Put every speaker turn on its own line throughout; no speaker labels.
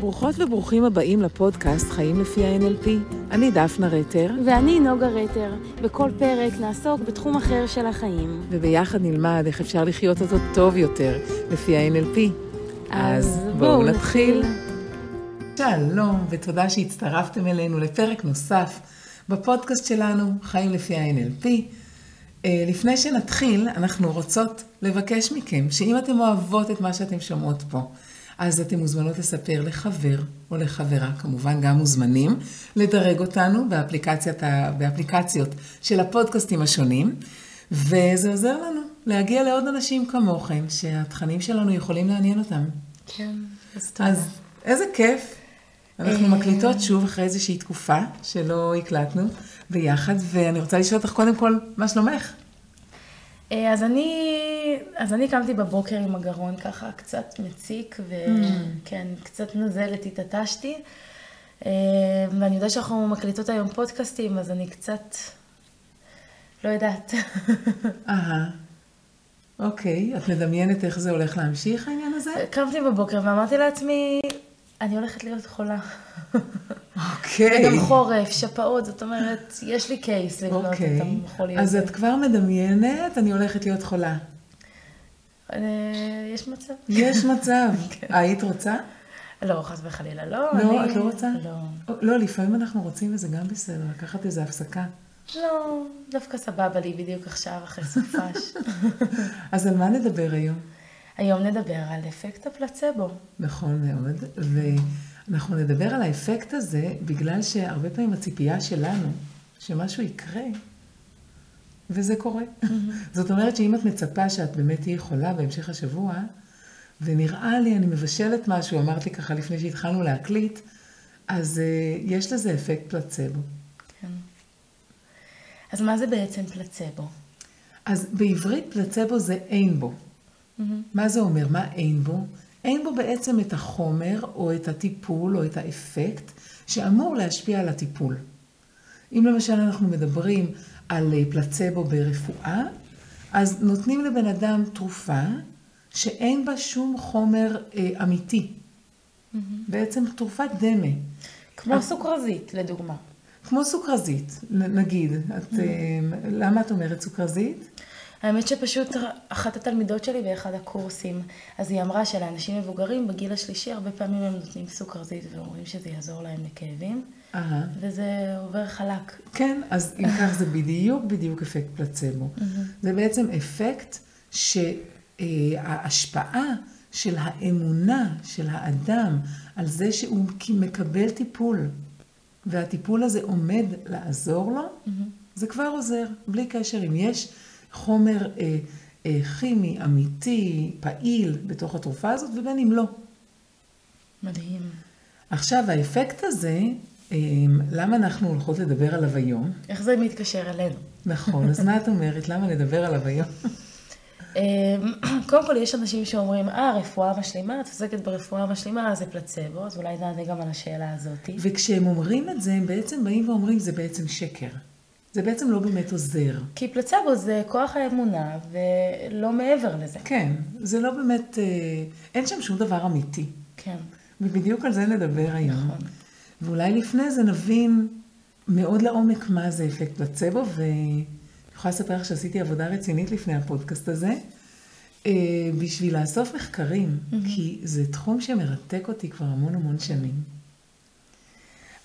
ברוכות וברוכים הבאים לפודקאסט חיים לפי ה-NLP. אני דפנה רטר.
ואני נוגה רטר. בכל פרק נעסוק בתחום אחר של החיים.
וביחד נלמד איך אפשר לחיות אותו טוב יותר לפי ה-NLP. אז בואו נתחיל. שלום, ותודה שהצטרפתם אלינו לפרק נוסף בפודקאסט שלנו, חיים לפי ה-NLP. אה, לפני שנתחיל, אנחנו רוצות לבקש מכם שאם אתם אוהבות את מה שאתם שומעות פה, אז אתם מוזמנות לספר לחבר או לחברה, כמובן גם מוזמנים, לדרג אותנו באפליקציית, באפליקציות של הפודקאסטים השונים, וזה עוזר לנו להגיע לעוד אנשים כמוכם, שהתכנים שלנו יכולים לעניין אותם.
כן,
אז טוב. אז איזה כיף. אנחנו
אה.
מקליטות שוב אחרי איזושהי תקופה שלא הקלטנו ביחד, ואני רוצה לשאול אותך קודם כל, מה שלומך?
אה, אז אני, אז אני קמתי בבוקר עם הגרון ככה קצת מציק, וכן, mm. קצת נזלת, התעטשתי. אה, ואני יודעת שאנחנו מקליטות היום פודקאסטים, אז אני קצת, לא יודעת.
אהה. אוקיי, את מדמיינת איך זה הולך להמשיך העניין הזה?
קמתי בבוקר ואמרתי לעצמי, אני הולכת להיות חולה.
אוקיי.
וגם חורף, שפעות, זאת אומרת, יש לי קייס לבנות
אוקיי.
את המחולי
אז
הזה.
את כבר מדמיינת, אני הולכת להיות חולה.
אה, יש מצב.
יש מצב.
כן.
היית רוצה?
לא, חס וחלילה, לא.
לא,
אני-
את לא רוצה?
לא.
לא, לפעמים אנחנו רוצים וזה גם בסדר, לקחת איזו הפסקה.
לא, דווקא סבבה לי בדיוק עכשיו, אחרי סופש.
אז על מה נדבר היום?
היום נדבר על אפקט הפלצבו.
נכון מאוד, ואנחנו נדבר על האפקט הזה בגלל שהרבה פעמים הציפייה שלנו, שמשהו יקרה, וזה קורה. זאת אומרת שאם את מצפה שאת באמת תהיי חולה בהמשך השבוע, ונראה לי, אני מבשלת משהו, אמרת לי ככה לפני שהתחלנו להקליט, אז uh, יש לזה אפקט פלצבו.
כן. אז מה זה בעצם פלצבו?
אז בעברית פלצבו זה אין בו. מה זה אומר? מה אין בו? אין בו בעצם את החומר או את הטיפול או את האפקט שאמור להשפיע על הטיפול. אם למשל אנחנו מדברים על אה, פלצבו ברפואה, אז נותנים לבן אדם תרופה שאין בה שום חומר אה, אמיתי. בעצם תרופת דמה.
כמו סוכרזית, לדוגמה.
כמו סוכרזית, נגיד. את, אה, למה את אומרת סוכרזית?
האמת שפשוט אחת התלמידות שלי באחד הקורסים, אז היא אמרה שלאנשים מבוגרים בגיל השלישי הרבה פעמים הם נותנים סוכרזית ואומרים שזה יעזור להם לכאבים,
אהה.
וזה עובר חלק.
כן, אז אם כך זה בדיוק בדיוק אפקט פלצבו. זה בעצם אפקט שההשפעה של האמונה של האדם על זה שהוא מקבל טיפול, והטיפול הזה עומד לעזור לו, זה כבר עוזר, בלי קשר אם יש חומר אה, אה, כימי, אמיתי, פעיל בתוך התרופה הזאת, ובין אם לא.
מדהים.
עכשיו, האפקט הזה, אה, למה אנחנו הולכות לדבר עליו היום?
איך זה מתקשר אלינו?
נכון, אז מה את אומרת? למה נדבר עליו היום?
אמ, קודם כל, יש אנשים שאומרים, אה, רפואה משלימה, את עוסקת ברפואה משלימה, אז זה פלצבו, אז אולי נענה גם על השאלה הזאת.
וכשהם אומרים את זה, הם בעצם באים ואומרים, זה בעצם שקר. זה בעצם לא באמת עוזר.
כי פלצבו זה כוח האמונה, ולא מעבר לזה.
כן, זה לא באמת, אה, אין שם שום דבר אמיתי.
כן.
ובדיוק על זה נדבר היום.
נכון.
ואולי לפני זה נבין מאוד לעומק מה זה אפקט פלצבו, ואני יכולה לספר לך שעשיתי עבודה רצינית לפני הפודקאסט הזה, אה, בשביל לאסוף מחקרים, כי זה תחום שמרתק אותי כבר המון המון שנים.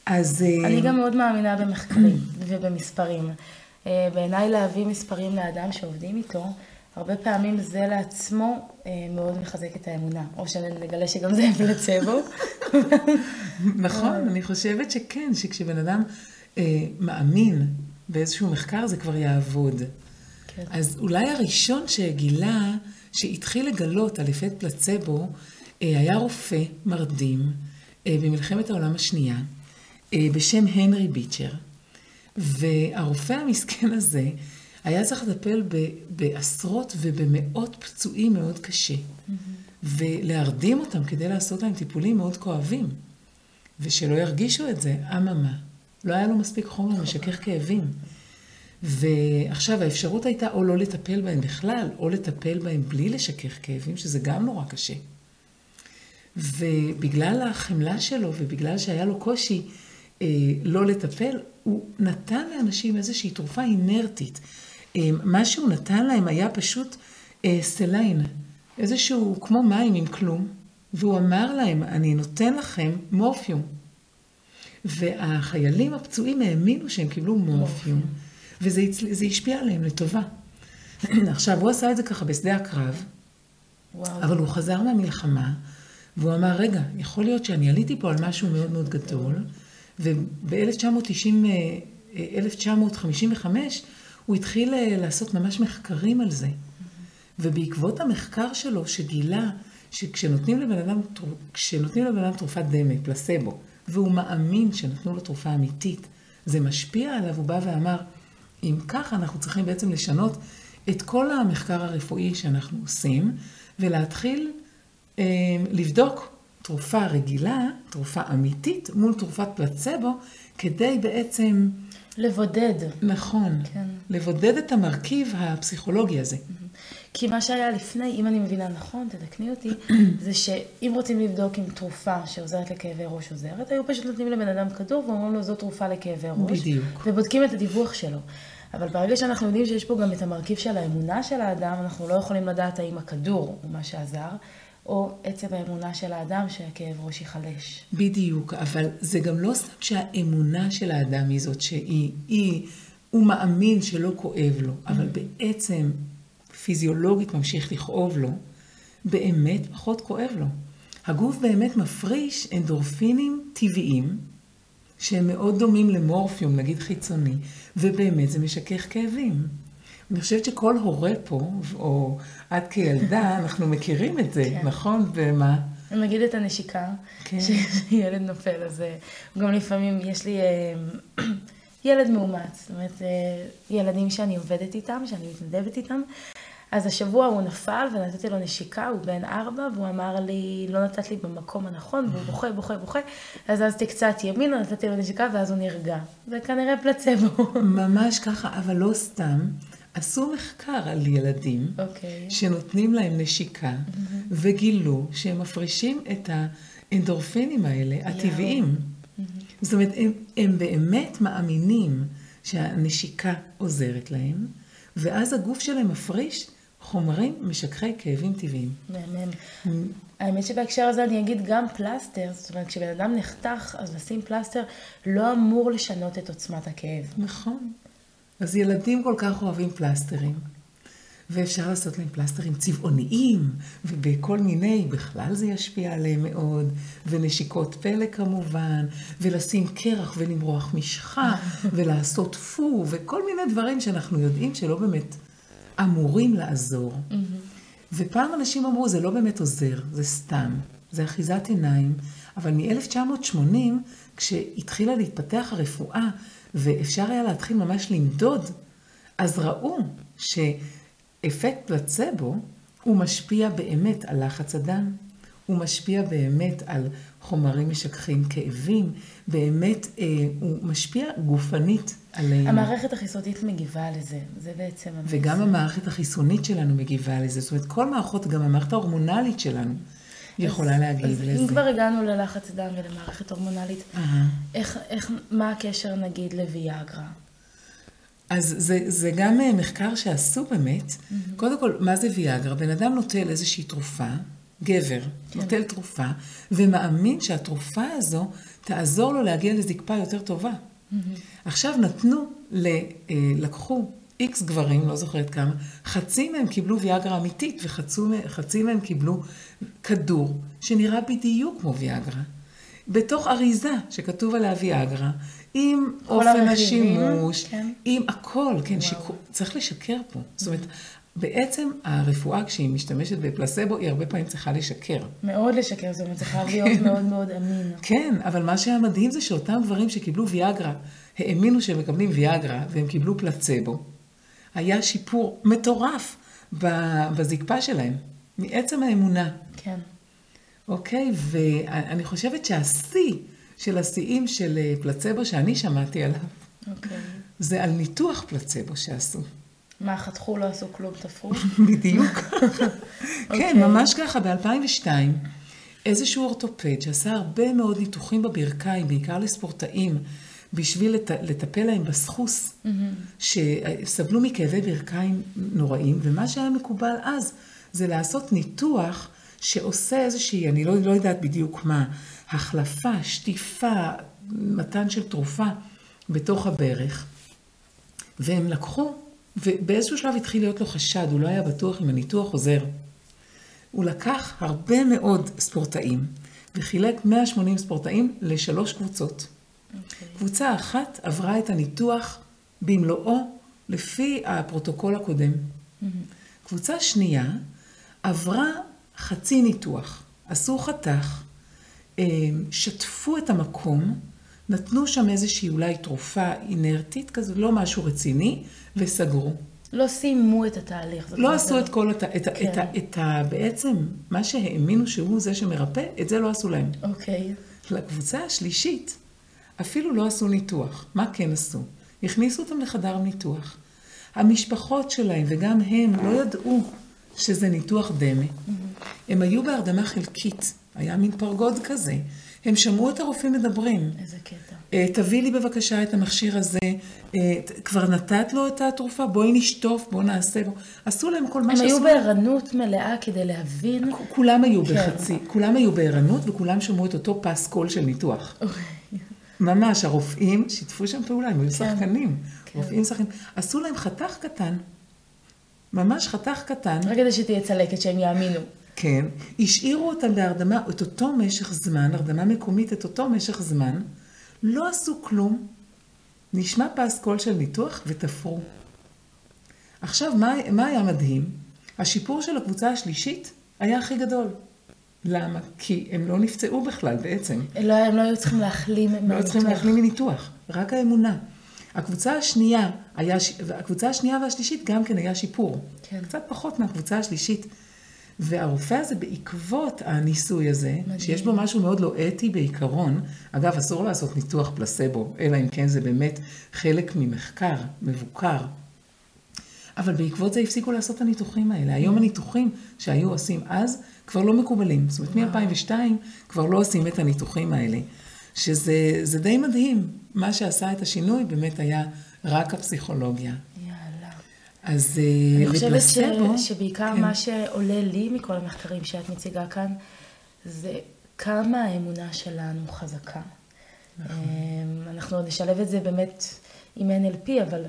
אז... אה,
אני גם מאוד מאמינה במחקרים ובמספרים. אה, בעיניי להביא מספרים לאדם שעובדים איתו, הרבה פעמים זה לעצמו אה, מאוד מחזק את האמונה. או שנגלה שגם זה פלצבו.
נכון, אני חושבת שכן, שכשבן אדם אה, מאמין באיזשהו מחקר, זה כבר יעבוד.
כן.
אז אולי הראשון שגילה, שהתחיל לגלות על אפקט פלצבו, אה, היה רופא מרדים אה, במלחמת העולם השנייה, אה, בשם הנרי ביצ'ר. והרופא המסכן הזה היה צריך לטפל בעשרות ובמאות פצועים מאוד קשה, ולהרדים אותם כדי לעשות להם טיפולים מאוד כואבים. ושלא ירגישו את זה, אממה. לא היה לו מספיק חומר משכך כאבים. ועכשיו האפשרות הייתה או לא לטפל בהם בכלל, או לטפל בהם בלי לשכך כאבים, שזה גם נורא קשה. ובגלל החמלה שלו ובגלל שהיה לו קושי אה, לא לטפל, הוא נתן לאנשים איזושהי תרופה אינרטית. אה, מה שהוא נתן להם היה פשוט אה, סליין, איזשהו כמו מים עם כלום, והוא אמר להם, אני נותן לכם מורפיום. והחיילים הפצועים האמינו שהם קיבלו מורפיום, וזה השפיע עליהם לטובה. עכשיו, הוא עשה את זה ככה בשדה הקרב, וואו. אבל הוא חזר מהמלחמה, והוא אמר, רגע, יכול להיות שאני עליתי פה על משהו מאוד מאוד גדול, וב-1990, 1955, הוא התחיל אה, לעשות ממש מחקרים על זה. ובעקבות המחקר שלו, שגילה שכשנותנים לבן אדם, כשנותנים לבן אדם תרופת דמה, פלסבו, והוא מאמין שנתנו לו תרופה אמיתית, זה משפיע עליו, הוא בא ואמר, אם ככה אנחנו צריכים בעצם לשנות את כל המחקר הרפואי שאנחנו עושים, ולהתחיל אה, לבדוק תרופה רגילה, תרופה אמיתית, מול תרופת פלצבו, כדי בעצם...
לבודד.
נכון. כן. לבודד את המרכיב הפסיכולוגי הזה.
כי מה שהיה לפני, אם אני מבינה נכון, תתקני אותי, זה שאם רוצים לבדוק אם תרופה שעוזרת לכאבי ראש עוזרת, היו פשוט נותנים לבן אדם כדור ואומרים לו זו תרופה לכאבי ראש.
בדיוק.
ובודקים את הדיווח שלו. אבל ברגע שאנחנו יודעים שיש פה גם את המרכיב של האמונה של האדם, אנחנו לא יכולים לדעת האם הכדור הוא מה שעזר, או עצם האמונה של האדם שהכאב ראש ייחלש.
בדיוק, אבל זה גם לא סתם שהאמונה של האדם היא זאת שהיא, היא, הוא מאמין שלא כואב לו, אבל בעצם פיזיולוגית ממשיך לכאוב לו, באמת פחות כואב לו. הגוף באמת מפריש אנדורפינים טבעיים, שהם מאוד דומים למורפיום, נגיד חיצוני, ובאמת זה משכך כאבים. אני חושבת שכל הורה פה, או את כילדה, אנחנו מכירים את זה, כן. נכון? ומה?
נגיד את הנשיקה, כן. שילד נופל, אז אה, גם לפעמים יש לי אה, ילד מאומץ, זאת אומרת, אה, ילדים שאני עובדת איתם, שאני מתנדבת איתם, אז השבוע הוא נפל ונתתי לו נשיקה, הוא בן ארבע, והוא אמר לי, לא נתת לי במקום הנכון, והוא בוכה, בוכה, בוכה. אז זזתי קצת ימינה, נתתי לו נשיקה, ואז הוא נרגע. זה כנראה פלצבו.
ממש ככה, אבל לא סתם. עשו מחקר על ילדים, okay. אוקיי. שנותנים להם נשיקה, mm-hmm. וגילו שהם מפרישים את האנדורפינים האלה, הטבעיים. Mm-hmm. זאת אומרת, הם, הם באמת מאמינים שהנשיקה עוזרת להם, ואז הגוף שלהם מפריש חומרים משככי כאבים טבעיים.
מהמם. האמת שבהקשר הזה אני אגיד גם פלסטר, זאת אומרת, כשבן אדם נחתך, אז לשים פלסטר לא אמור לשנות את עוצמת הכאב.
נכון. אז ילדים כל כך אוהבים פלסטרים, ואפשר לעשות להם פלסטרים צבעוניים, ובכל מיני, בכלל זה ישפיע עליהם מאוד, ונשיקות פלא כמובן, ולשים קרח ולמרוח משחה, ולעשות פו, וכל מיני דברים שאנחנו יודעים שלא באמת אמורים לעזור. Mm-hmm. ופעם אנשים אמרו, זה לא באמת עוזר, זה סתם, זה אחיזת עיניים. אבל מ-1980, כשהתחילה להתפתח הרפואה, ואפשר היה להתחיל ממש למדוד, אז ראו שאפקט פלצבו הוא משפיע באמת על לחץ הדם, הוא משפיע באמת על חומרים משככים כאבים, באמת אה, הוא משפיע גופנית עלינו.
המערכת החיסונית מגיבה לזה, זה בעצם...
וגם. המערכת החיסונית שלנו מגיבה לזה, זאת אומרת כל מערכות, גם המערכת ההורמונלית שלנו. יכולה להגיב אז לזה.
אם כבר הגענו ללחץ דם ולמערכת הורמונלית. איך, איך, מה הקשר נגיד לוויאגרה?
אז זה, זה גם אה, מחקר שעשו באמת. Mm-hmm. קודם כל, מה זה ויאגרה? בן אדם נוטל איזושהי תרופה, גבר, כן. נוטל תרופה, ומאמין שהתרופה הזו תעזור לו להגיע לזקפה יותר טובה. Mm-hmm. עכשיו נתנו, אה, לקחו איקס גברים, לא זוכרת כמה, חצי מהם קיבלו ויאגרה אמיתית, וחצי מהם קיבלו כדור שנראה בדיוק כמו ויאגרה. בתוך אריזה שכתוב עליה ויאגרה, עם אופן השימוש, כן. עם הכל, כן, שיקו, צריך לשקר פה. זאת אומרת, בעצם הרפואה, כשהיא משתמשת בפלסבו, היא הרבה פעמים צריכה לשקר.
מאוד לשקר, זאת אומרת, צריכה להיות מאוד מאוד אמין.
כן, אבל מה שהיה מדהים זה שאותם גברים שקיבלו ויאגרה, האמינו שהם מקבלים ויאגרה, והם קיבלו פלצבו. היה שיפור מטורף בזקפה שלהם, מעצם האמונה.
כן.
אוקיי, ואני חושבת שהשיא של השיאים של אה, פלצבו שאני שמעתי עליו, אוקיי. זה על ניתוח פלצבו שעשו.
מה, חתכו, לא עשו כלום, תפרו?
בדיוק. כן, אוקיי. ממש ככה, ב-2002. איזשהו אורתופד שעשה הרבה מאוד ניתוחים בברכיים, בעיקר לספורטאים, בשביל לט... לטפל להם בסחוס, mm-hmm. שסבלו מכאבי ברכיים נוראים, ומה שהיה מקובל אז זה לעשות ניתוח שעושה איזושהי, אני לא, לא יודעת בדיוק מה, החלפה, שטיפה, מתן של תרופה בתוך הברך. והם לקחו, ובאיזשהו שלב התחיל להיות לו חשד, הוא לא היה בטוח אם הניתוח עוזר. הוא לקח הרבה מאוד ספורטאים, וחילק 180 ספורטאים לשלוש קבוצות. Okay. אוקיי. קבוצה אחת עברה את הניתוח במלואו לפי הפרוטוקול הקודם. Mm-hmm. קבוצה שנייה עברה חצי ניתוח, עשו חתך, אה, שטפו את המקום, נתנו שם איזושהי אולי תרופה אינרטית כזו, לא משהו רציני, וסגרו.
לא סיימו את התהליך.
לא עשו את כל, הת... את, כן. את, את, את ה... בעצם, מה שהאמינו שהוא זה שמרפא, את זה לא עשו להם.
אוקיי.
לקבוצה השלישית, אפילו לא עשו ניתוח. מה כן עשו? הכניסו אותם לחדר ניתוח. המשפחות שלהם וגם הם לא ידעו שזה ניתוח דמה. Mm-hmm. הם היו בהרדמה חלקית, היה מין פרגוד כזה. הם שמעו את הרופאים מדברים.
איזה קטע.
אה, תביא לי בבקשה את המכשיר הזה, אה, כבר נתת לו את התרופה, בואי נשטוף, בואי נעשה בו. עשו להם כל מה
שעשו. הם היו בערנות מלאה כדי להבין.
כולם היו כן. בחצי, כולם היו בערנות וכולם שמעו את אותו פסקול של ניתוח. ממש, הרופאים שיתפו שם פעולה, הם היו כן. שחקנים. כן. רופאים שחקנים. עשו להם חתך קטן, ממש חתך קטן.
רק כדי שתהיה צלקת, שהם יאמינו.
כן, השאירו אותם בהרדמה את אותו משך זמן, הרדמה מקומית את אותו משך זמן, לא עשו כלום, נשמע פסקול של ניתוח ותפרו. עכשיו, מה, מה היה מדהים? השיפור של הקבוצה השלישית היה הכי גדול. למה? כי הם לא נפצעו בכלל בעצם.
לא, הם לא היו צריכים להחלים
מניתוח. לא היו צריכים להחלים מניתוח, רק האמונה. הקבוצה השנייה, היה, הקבוצה השנייה והשלישית גם כן היה שיפור. כן. קצת פחות מהקבוצה השלישית. והרופא הזה, בעקבות הניסוי הזה, מדהים. שיש בו משהו מאוד לא אתי בעיקרון, אגב, אסור לעשות ניתוח פלסבו, אלא אם כן זה באמת חלק ממחקר מבוקר. אבל בעקבות זה הפסיקו לעשות את הניתוחים האלה. היום הניתוחים שהיו עושים אז כבר לא מקובלים. זאת אומרת, מ-2002 כבר לא עושים את הניתוחים האלה. שזה די מדהים. מה שעשה את השינוי באמת היה רק הפסיכולוגיה. אז
אני אה, חושבת ש, שבעיקר כן. מה שעולה לי מכל המחקרים שאת מציגה כאן, זה כמה האמונה שלנו חזקה. נכון. אמ, אנחנו עוד נשלב את זה באמת עם NLP, אבל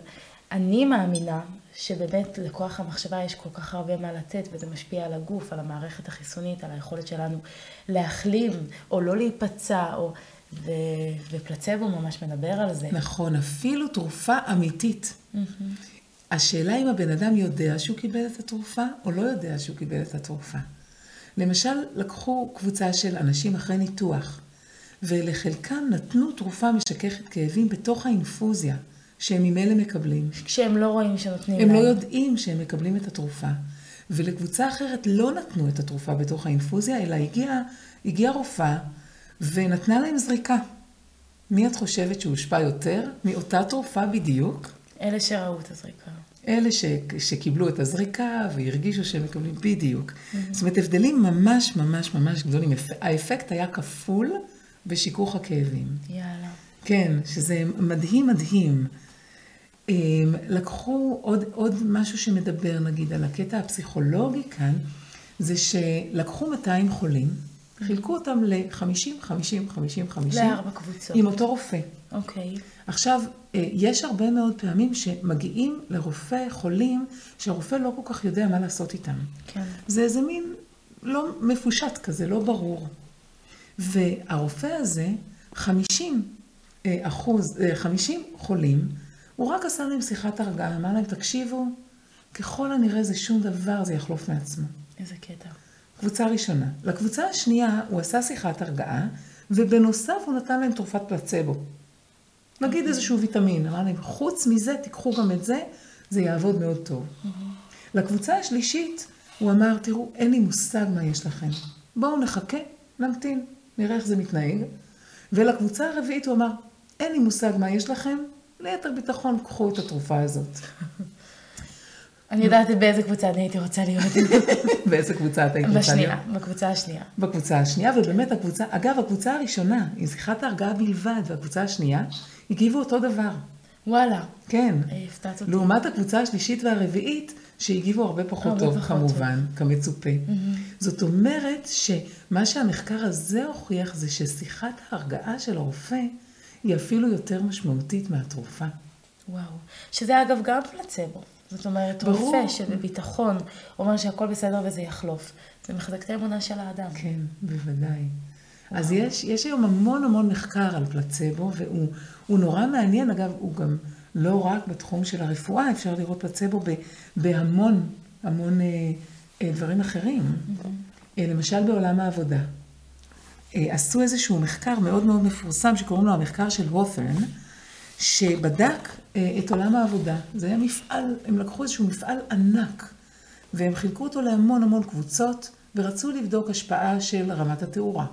אני מאמינה שבאמת לכוח המחשבה יש כל כך הרבה מה לתת, וזה משפיע על הגוף, על המערכת החיסונית, על היכולת שלנו להחלים, או לא להיפצע, או... ו... ופלצבו ממש מדבר על זה.
נכון, אפילו תרופה אמיתית. Mm-hmm. השאלה אם הבן אדם יודע שהוא קיבל את התרופה, או לא יודע שהוא קיבל את התרופה. למשל, לקחו קבוצה של אנשים אחרי ניתוח, ולחלקם נתנו תרופה משככת כאבים בתוך האינפוזיה, שהם ממילא מקבלים.
כשהם לא רואים שנותנים
הם לא להם. הם לא יודעים שהם מקבלים את התרופה. ולקבוצה אחרת לא נתנו את התרופה בתוך האינפוזיה, אלא הגיעה הגיע רופאה ונתנה להם זריקה. מי את חושבת שהושפע יותר מאותה תרופה בדיוק?
אלה שראו את הזריקה.
אלה ש, שקיבלו את הזריקה והרגישו שהם מקבלים בדיוק. Mm-hmm. זאת אומרת, הבדלים ממש ממש ממש גדולים. האפקט היה כפול בשיכוך הכאבים.
יאללה.
כן, שזה מדהים מדהים. אמ, לקחו עוד, עוד משהו שמדבר, נגיד, על הקטע הפסיכולוגי כאן, זה שלקחו 200 חולים, חילקו אותם ל-50, 50, 50, 50.
לארבע קבוצות.
עם אותו רופא.
אוקיי.
עכשיו, אה, יש הרבה מאוד פעמים שמגיעים לרופא חולים, שהרופא לא כל כך יודע מה לעשות איתם.
כן.
זה איזה מין לא מפושט כזה, לא ברור. והרופא הזה, 50 אה, אחוז, 50 אה, חולים, הוא רק עשה להם שיחת הרגעה, אמר להם, תקשיבו, ככל הנראה זה שום דבר, זה יחלוף מעצמו.
איזה קטע.
קבוצה ראשונה. לקבוצה השנייה הוא עשה שיחת הרגעה, ובנוסף הוא נתן להם תרופת פלצבו. נגיד. איזשהו ויטמין, אמר להם, חוץ מזה, תיקחו גם את זה, זה יעבוד מאוד טוב. לקבוצה השלישית, הוא אמר, תראו, אין לי מושג מה יש לכם. בואו נחכה, נמתין, נראה איך זה מתנהג. ולקבוצה הרביעית הוא אמר, אין לי מושג מה יש לכם, ליתר ביטחון, קחו את התרופה הזאת.
אני יודעת באיזה קבוצה אני הייתי רוצה להיות.
באיזה קבוצה את היית רוצה להיות?
בשנייה, בקבוצה השנייה.
בקבוצה השנייה, ובאמת הקבוצה, אגב, הקבוצה הראשונה, עם שיחת ההרגעה בלבד, והקבוצה השנייה, הגיבו אותו דבר.
וואלה,
כן.
אה, הפתעת אותי.
לעומת הקבוצה השלישית והרביעית, שהגיבו הרבה פחות
הרבה
טוב,
פחות
כמובן, כמצופה. זאת אומרת שמה שהמחקר הזה הוכיח זה ששיחת ההרגעה של הרופא היא אפילו יותר משמעותית מהתרופה.
וואו. שזה אגב גם פלצבו. זאת אומרת,
ברור.
רופא שבביטחון אומר שהכל בסדר וזה יחלוף. זה מחזק את האמונה של האדם.
כן, בוודאי. אז יש, יש היום המון המון מחקר על פלצבו, והוא הוא נורא מעניין, אגב, הוא גם לא רק בתחום של הרפואה, אפשר לראות פלצבו ב, בהמון, המון אה, אה, דברים אחרים. אה, למשל בעולם העבודה. אה, עשו איזשהו מחקר מאוד מאוד מפורסם, שקוראים לו המחקר של הופרן, שבדק אה, את עולם העבודה. זה היה מפעל, הם לקחו איזשהו מפעל ענק, והם חילקו אותו להמון המון קבוצות, ורצו לבדוק השפעה של רמת התאורה.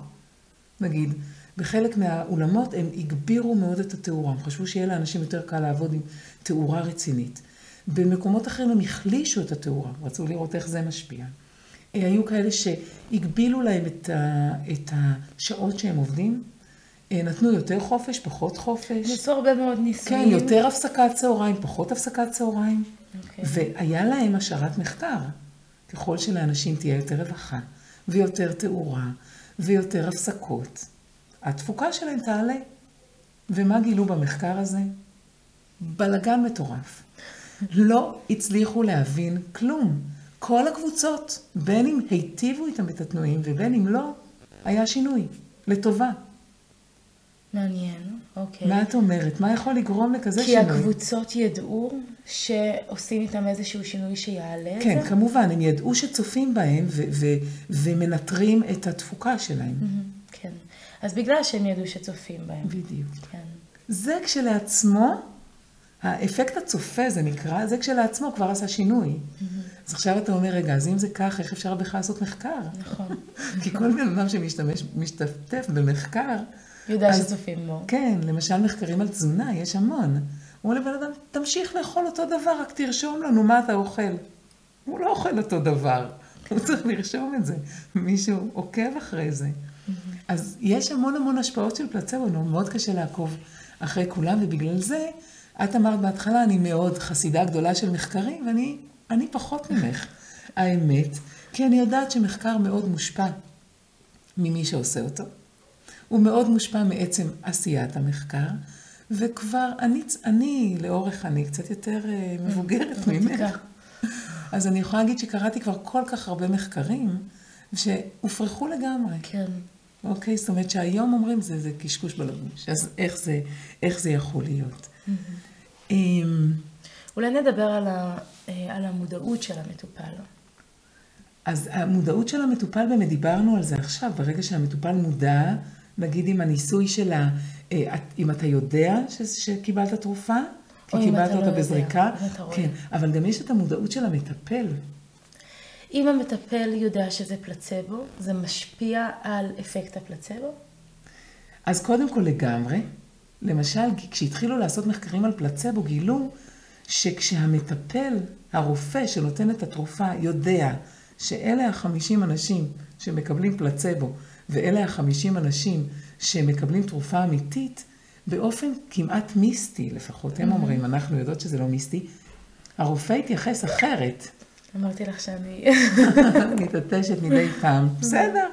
נגיד, בחלק מהאולמות הם הגבירו מאוד את התאורה, הם חשבו שיהיה לאנשים יותר קל לעבוד עם תאורה רצינית. במקומות אחרים הם החלישו את התאורה, רצו לראות איך זה משפיע. היו כאלה שהגבילו להם את, ה, את השעות שהם עובדים, אה, נתנו יותר חופש, פחות חופש.
ניסו הרבה מאוד
כן,
ניסויים.
יותר הפסקת צהריים, פחות הפסקת צהריים.
אוקיי.
והיה להם השערת מחקר. ככל שלאנשים תהיה יותר רווחה, ויותר תאורה, ויותר הפסקות, התפוקה שלהם תעלה. ומה גילו במחקר הזה? בלגן מטורף. לא הצליחו להבין כלום. כל הקבוצות, בין אם היטיבו איתם את התנועים ובין אם לא, היה שינוי, לטובה.
מעניין, אוקיי.
מה את אומרת? מה יכול לגרום לכזה
כי
שינוי?
הקבוצות ידעו שעושים איתם איזשהו שינוי שיעלה את
כן,
זה?
כמובן, הם ידעו שצופים בהם ו- ו- ומנטרים את התפוקה שלהם.
מהמם, כן. אז בגלל שהם ידעו שצופים בהם.
בדיוק.
כן.
זה כשלעצמו, האפקט הצופה זה נקרא, זה כשלעצמו כבר עשה שינוי. אז עכשיו אתה אומר, רגע, אז אם זה כך, איך אפשר בכלל לעשות מחקר?
נכון.
כי כל בן אדם שמשתמש, משתתף במחקר,
יודע
אז-
שצופים בו.
כן, למשל מחקרים על תזונה, יש המון. אומרים לבן אדם, תמשיך לאכול אותו דבר, רק תרשום לנו מה אתה אוכל. הוא לא אוכל אותו דבר, הוא צריך לרשום את זה. מישהו עוקב אחרי זה. אז יש המון המון השפעות של פלצבו, מאוד קשה לעקוב אחרי כולם, ובגלל זה, את אמרת בהתחלה, אני מאוד חסידה גדולה של מחקרים, ואני אני פחות ממך, האמת, כי אני יודעת שמחקר מאוד מושפע ממי שעושה אותו. הוא מאוד מושפע מעצם עשיית המחקר, וכבר אני, אני לאורך, אני קצת יותר אה, מבוגרת ממך. אז אני יכולה להגיד שקראתי כבר כל כך הרבה מחקרים, שהופרכו לגמרי.
כן.
אוקיי? זאת אומרת שהיום אומרים זה, זה קשקוש בלבוש. אז איך זה, איך זה יכול להיות? אמ,
אולי נדבר על, ה, אה, על המודעות של המטופל.
אז המודעות של המטופל, באמת דיברנו על זה עכשיו, ברגע שהמטופל מודע, נגיד עם הניסוי של ה... אה, אם אתה יודע ש, שקיבלת תרופה, כי קיבלת
לא
אותה
יודע,
בזריקה,
רואה.
כן, אבל גם יש את המודעות של המטפל.
אם המטפל יודע שזה פלצבו, זה משפיע על אפקט הפלצבו?
אז קודם כל לגמרי, למשל, כשהתחילו לעשות מחקרים על פלצבו, גילו שכשהמטפל, הרופא שנותן את התרופה, יודע שאלה החמישים אנשים שמקבלים פלצבו, ואלה החמישים אנשים שמקבלים תרופה אמיתית, באופן כמעט מיסטי, לפחות הם אומרים, אנחנו יודעות שזה לא מיסטי, הרופא התייחס אחרת.
אמרתי לך שאני...
מתעטשת מדי פעם. בסדר.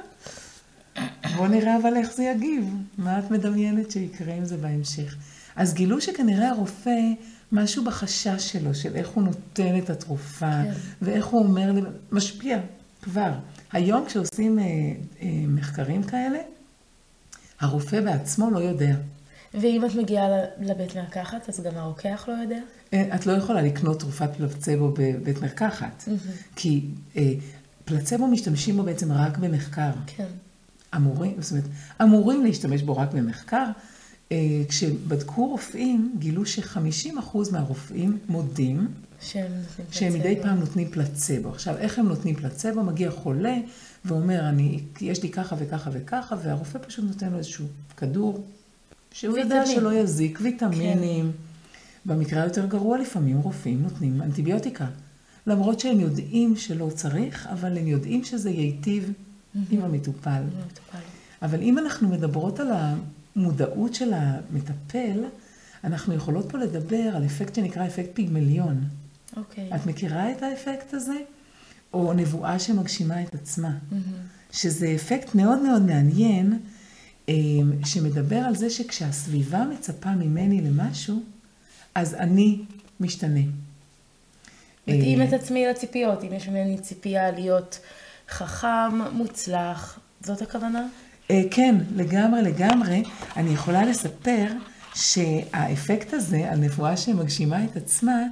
בוא נראה אבל איך זה יגיב. מה את מדמיינת שיקרה עם זה בהמשך? אז גילו שכנראה הרופא, משהו בחשש שלו, של איך הוא נותן את התרופה,
כן.
ואיך הוא אומר, משפיע כבר. היום כשעושים אה, אה, מחקרים כאלה, הרופא בעצמו לא יודע.
ואם את מגיעה לבית מרקחת, אז גם הרוקח לא יודע?
אה, את לא יכולה לקנות תרופת פלצבו בבית מרקחת, כי אה, פלצבו משתמשים בו בעצם רק במחקר.
כן.
אמורים, זאת אומרת, אמורים להשתמש בו רק במחקר. אה, כשבדקו רופאים, גילו ש-50% מהרופאים מודים
שהם
מדי. פעם נותנים פלצבו. עכשיו, איך הם נותנים פלצבו? מגיע חולה ואומר, אני, יש לי ככה וככה וככה, והרופא פשוט נותן לו איזשהו כדור, שהוא יודע
ויטמין.
שלא יזיק, ויטמינים. במקרה היותר גרוע לפעמים רופאים נותנים אנטיביוטיקה. למרות שהם יודעים שלא צריך, אבל הם יודעים שזה ייטיב עם המטופל.
מטופל.
אבל אם אנחנו מדברות על המודעות של המטפל, אנחנו יכולות פה לדבר על אפקט שנקרא אפקט פיגמליון.
אוקיי.
את מכירה את האפקט הזה? או נבואה שמגשימה את עצמה. שזה אפקט מאוד מאוד מעניין, אה, שמדבר על זה שכשהסביבה מצפה ממני למשהו, אז אני משתנה.
מתאים
אה,
את עצמי לציפיות, אם יש ממני ציפייה להיות חכם, מוצלח, זאת הכוונה?
אה, כן, לגמרי, לגמרי. אני יכולה לספר שהאפקט הזה על נבואה שמגשימה את עצמה,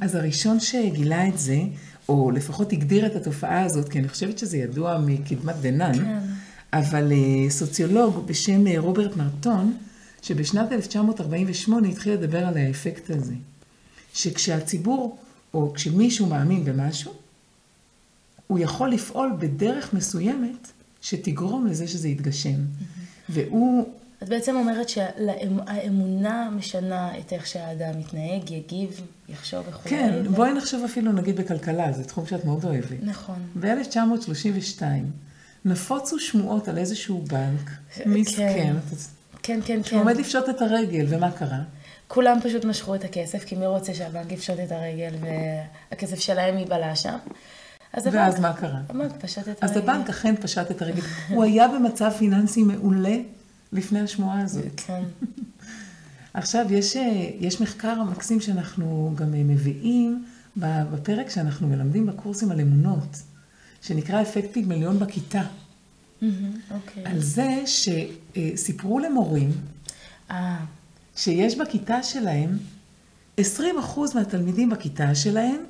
אז הראשון שגילה את זה, או לפחות הגדיר את התופעה הזאת, כי אני חושבת שזה ידוע מקדמת דנן,
כן.
אבל אה, סוציולוג בשם אה, רוברט מרטון, שבשנת 1948 התחיל לדבר על האפקט הזה, שכשהציבור, או כשמישהו מאמין במשהו, הוא יכול לפעול בדרך מסוימת שתגרום לזה שזה יתגשם. והוא,
את בעצם אומרת שהאמונה משנה את איך שהאדם מתנהג, יגיב, יחשוב וכו'.
כן, בואי נחשוב אפילו נגיד בכלכלה, זה תחום שאת מאוד אוהבת.
נכון.
ב-1932 נפוצו שמועות על איזשהו בנק מסכן,
כן, כן, כן.
שעומד לפשוט את הרגל, ומה קרה?
כולם פשוט משכו את הכסף, כי מי רוצה שהבנק יפשוט את הרגל והכסף שלהם ייבלע שם? אז
ואז
הבנק-
מה קרה?
הבנק פשט את
אז
הרגל.
הבנק אכן פשט את הרגל. הוא היה במצב פיננסי מעולה לפני השמועה הזאת.
כן.
עכשיו, יש, אה, יש מחקר מקסים שאנחנו גם אה, מביאים בפרק שאנחנו מלמדים בקורסים על אמונות, שנקרא אפקט פיגמליון בכיתה.
מהמם, אוקיי.
על זה שסיפרו למורים
אה,
שיש בכיתה שלהם, 20% מהתלמידים בכיתה שלהם,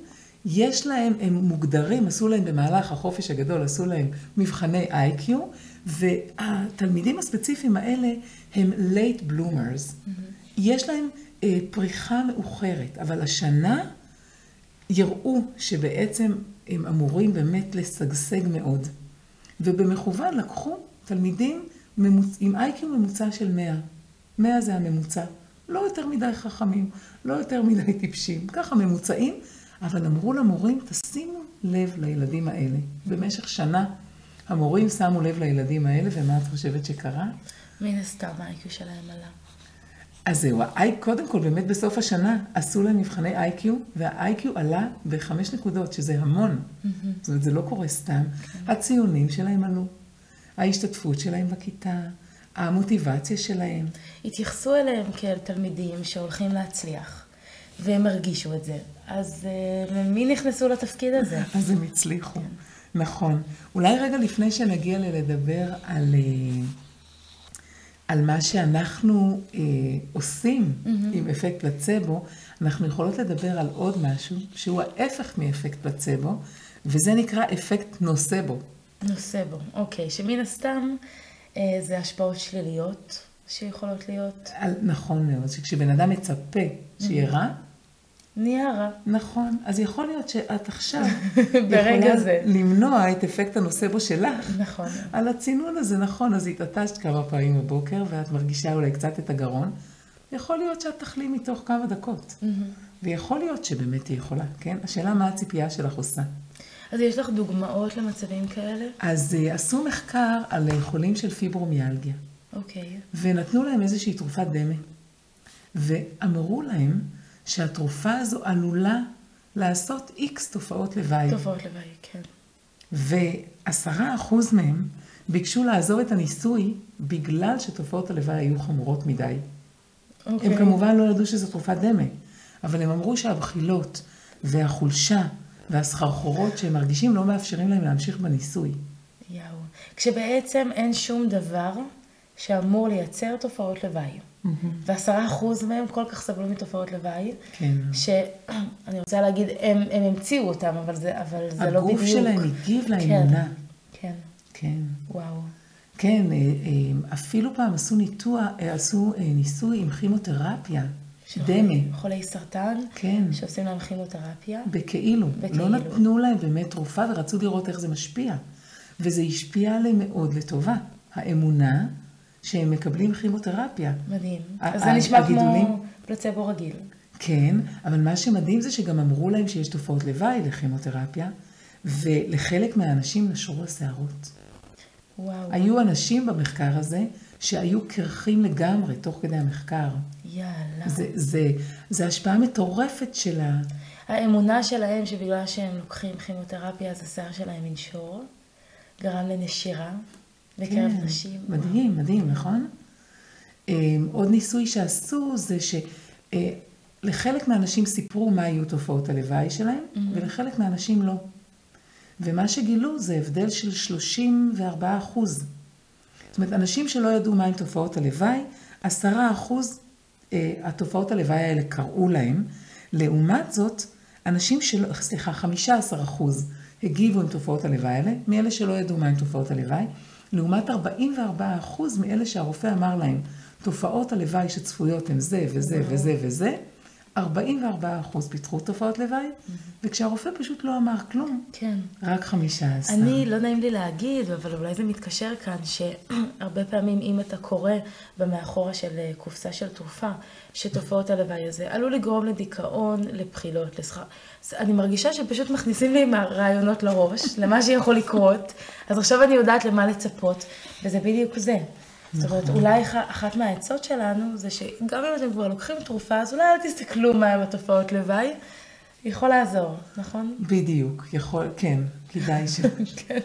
יש להם, הם מוגדרים, עשו להם במהלך החופש הגדול, עשו להם מבחני איי-קיו, והתלמידים הספציפיים האלה הם late bloomers. יש להם אה, פריחה מאוחרת, אבל השנה יראו שבעצם הם אמורים באמת לשגשג מאוד. ובמכוון לקחו תלמידים ממוצ... עם איי-קיו ממוצע של 100. 100 זה הממוצע. לא יותר מדי חכמים, לא יותר מדי טיפשים, ככה ממוצעים, אבל אמרו למורים, תשימו לב לילדים האלה. במשך שנה המורים שמו לב לילדים האלה, ומה את חושבת שקרה?
מן הסתם ה-IQ שלהם עלה.
אז זהו, ה- קודם כל, באמת בסוף השנה עשו להם מבחני איי-קיו, והאיי-קיו עלה בחמש נקודות, שזה המון. זאת אומרת, זה לא קורה סתם. הציונים שלהם עלו, ההשתתפות שלהם בכיתה, המוטיבציה שלהם.
התייחסו אליהם כאל תלמידים שהולכים להצליח, והם הרגישו את זה. אז אה, מי נכנסו לתפקיד הזה?
אז הם הצליחו. נכון. אולי רגע לפני שנגיע ללדבר על, אה, על מה שאנחנו אה, עושים עם אפקט פלצבו, אנחנו יכולות לדבר על עוד משהו שהוא ההפך מאפקט פלצבו, וזה נקרא אפקט נוסבו.
נושא בו, אוקיי, שמן הסתם אה, זה השפעות שליליות שיכולות להיות.
על, נכון מאוד, שכשבן אדם מצפה שיהיה רע,
נהיה רע.
נכון, אז יכול להיות שאת עכשיו
ברגע
יכולה
זה.
למנוע את אפקט הנוסבו שלך.
נכון.
על הצינון הזה, נכון, אז התעטשת כמה פעמים בבוקר, ואת מרגישה אולי קצת את הגרון. יכול להיות שאת תחלי מתוך כמה דקות. ויכול להיות שבאמת היא יכולה, כן? השאלה מה הציפייה שלך עושה.
אז יש לך דוגמאות למצבים כאלה?
אז uh, עשו מחקר על חולים של פיברומיאלגיה,
אוקיי.
ונתנו להם איזושהי תרופת דמה, ואמרו להם שהתרופה הזו עלולה לעשות איקס תופעות לוואי.
תופעות לוואי, כן.
ועשרה אחוז מהם ביקשו לעזוב את הניסוי בגלל שתופעות הלוואי היו חמורות מדי.
אוקיי.
הם כמובן לא ידעו שזו תרופת דמה, אבל הם אמרו שהבחילות והחולשה והסחרחורות שהם מרגישים לא מאפשרים להם להמשיך בניסוי.
יאו. כשבעצם אין שום דבר שאמור לייצר תופעות לוואי. ועשרה אחוז מהם כל כך סבלו מתופעות לוואי,
כן.
שאני רוצה להגיד, הם, הם המציאו אותם, אבל זה, אבל זה לא בדיוק.
הגוף שלהם הגיב לאמונה.
כן,
כן.
וואו.
כן, אה, אה, אפילו פעם עשו ניתוח, אה, עשו ניסוי עם כימותרפיה, דמה.
חולי סרטן,
כן.
שעושים להם כימותרפיה.
בכאילו.
בכאילו.
לא נתנו להם באמת תרופה ורצו לראות איך זה משפיע. וזה השפיע עליהם מאוד לטובה. האמונה שהם מקבלים כימותרפיה.
מדהים. אז זה נשמע
הגידולים-
כמו פלצבו רגיל.
כן, אבל מה שמדהים זה שגם אמרו להם שיש תופעות לוואי לכימותרפיה, ולחלק מהאנשים נשרו השערות.
וואו.
היו אנשים במחקר הזה שהיו קרחים לגמרי תוך כדי המחקר.
יאללה.
זה, זה, זה השפעה מטורפת של ה...
האמונה שלהם שבגלל שהם לוקחים כימותרפיה אז השיער שלהם ינשור, גרם לנשירה בקרב
כן,
נשים.
מדהים, מדהים, נכון? אמ, עוד ניסוי שעשו זה שלחלק מהאנשים סיפרו מה היו תופעות הלוואי שלהם, ולחלק מהאנשים לא. ומה שגילו זה הבדל של 34 אחוז. זאת אומרת, אנשים שלא ידעו מהם תופעות הלוואי, 10 אחוז אה, התופעות הלוואי האלה קראו להם. לעומת זאת, אנשים שלא, סליחה, 15 אחוז הגיבו עם תופעות הלוואי האלה, מאלה שלא ידעו מהם תופעות הלוואי, לעומת 44 אחוז מאלה שהרופא אמר להם, תופעות הלוואי שצפויות הן זה וזה וזה וזה, 44 אחוז פיתחו תופעות לוואי, וכשהרופא פשוט לא אמר כלום,
כן.
רק 15.
אני, לא נעים לי להגיד, אבל אולי זה מתקשר כאן, שהרבה פעמים אם אתה קורא במאחורה של אה, קופסה של תרופה, שתופעות הלוואי הזה עלול לגרום לדיכאון, לבחילות, לשכר... אני מרגישה שפשוט מכניסים לי רעיונות לראש, למה שיכול לקרות, אז עכשיו אני יודעת למה לצפות, וזה בדיוק זה. זאת אומרת, אולי אחת מהעצות שלנו זה שגם אם אתם כבר לוקחים תרופה, אז אולי אל תסתכלו מהם התופעות לוואי, יכול לעזור, נכון?
בדיוק, יכול, כן, כדאי ש... כן.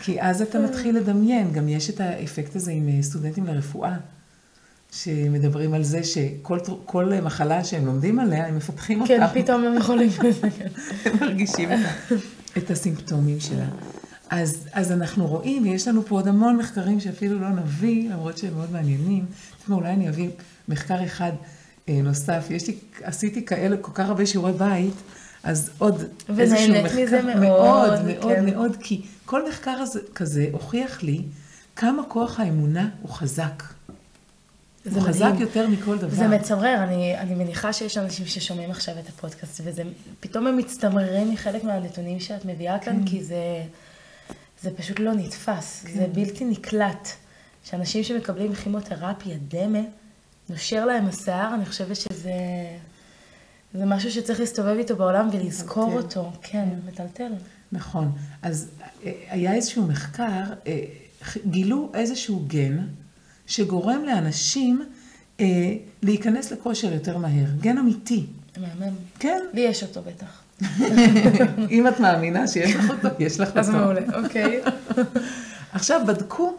כי אז אתה מתחיל לדמיין, גם יש את האפקט הזה עם אה, סטודנטים לרפואה, שמדברים על זה שכל כל מחלה שהם לומדים עליה, הם מפתחים
כן,
אותה.
כן, פתאום הם יכולים.
הם מרגישים את הסימפטומים שלה. אז, אז אנחנו רואים, ויש לנו פה עוד המון מחקרים שאפילו לא נביא, למרות שהם מאוד מעניינים. תשמע, אולי אני אביא מחקר אחד אה, נוסף. יש לי, עשיתי כאלה, כל כך הרבה שיעורי בית, אז עוד איזשהו מחקר.
ונהנית מזה מאוד.
מאוד, מאוד,
כן.
מאוד, כי כל מחקר הזה, כזה הוכיח לי כמה כוח האמונה הוא חזק. הוא
מדהים.
חזק יותר מכל דבר.
זה מצמרר, אני, אני מניחה שיש אנשים ששומעים עכשיו את הפודקאסט, וזה, פתאום הם מצטמררים מחלק מהנתונים שאת מביאה כאן, כי זה, זה פשוט לא נתפס, זה בלתי נקלט. שאנשים שמקבלים כימותרפיה, דמה, נושר להם השיער, אני חושבת שזה זה משהו שצריך להסתובב איתו בעולם ולזכור
מטלטל.
אותו. כן, מטלטל.
נכון. אז אה, היה איזשהו מחקר, אה, גילו איזשהו גן שגורם לאנשים אה, להיכנס לכושר יותר מהר. גן אמיתי.
מהמם.
כן.
לי יש אותו בטח.
אם את מאמינה שיש לך אותו, יש לך אותו.
אז מעולה, אוקיי.
עכשיו בדקו,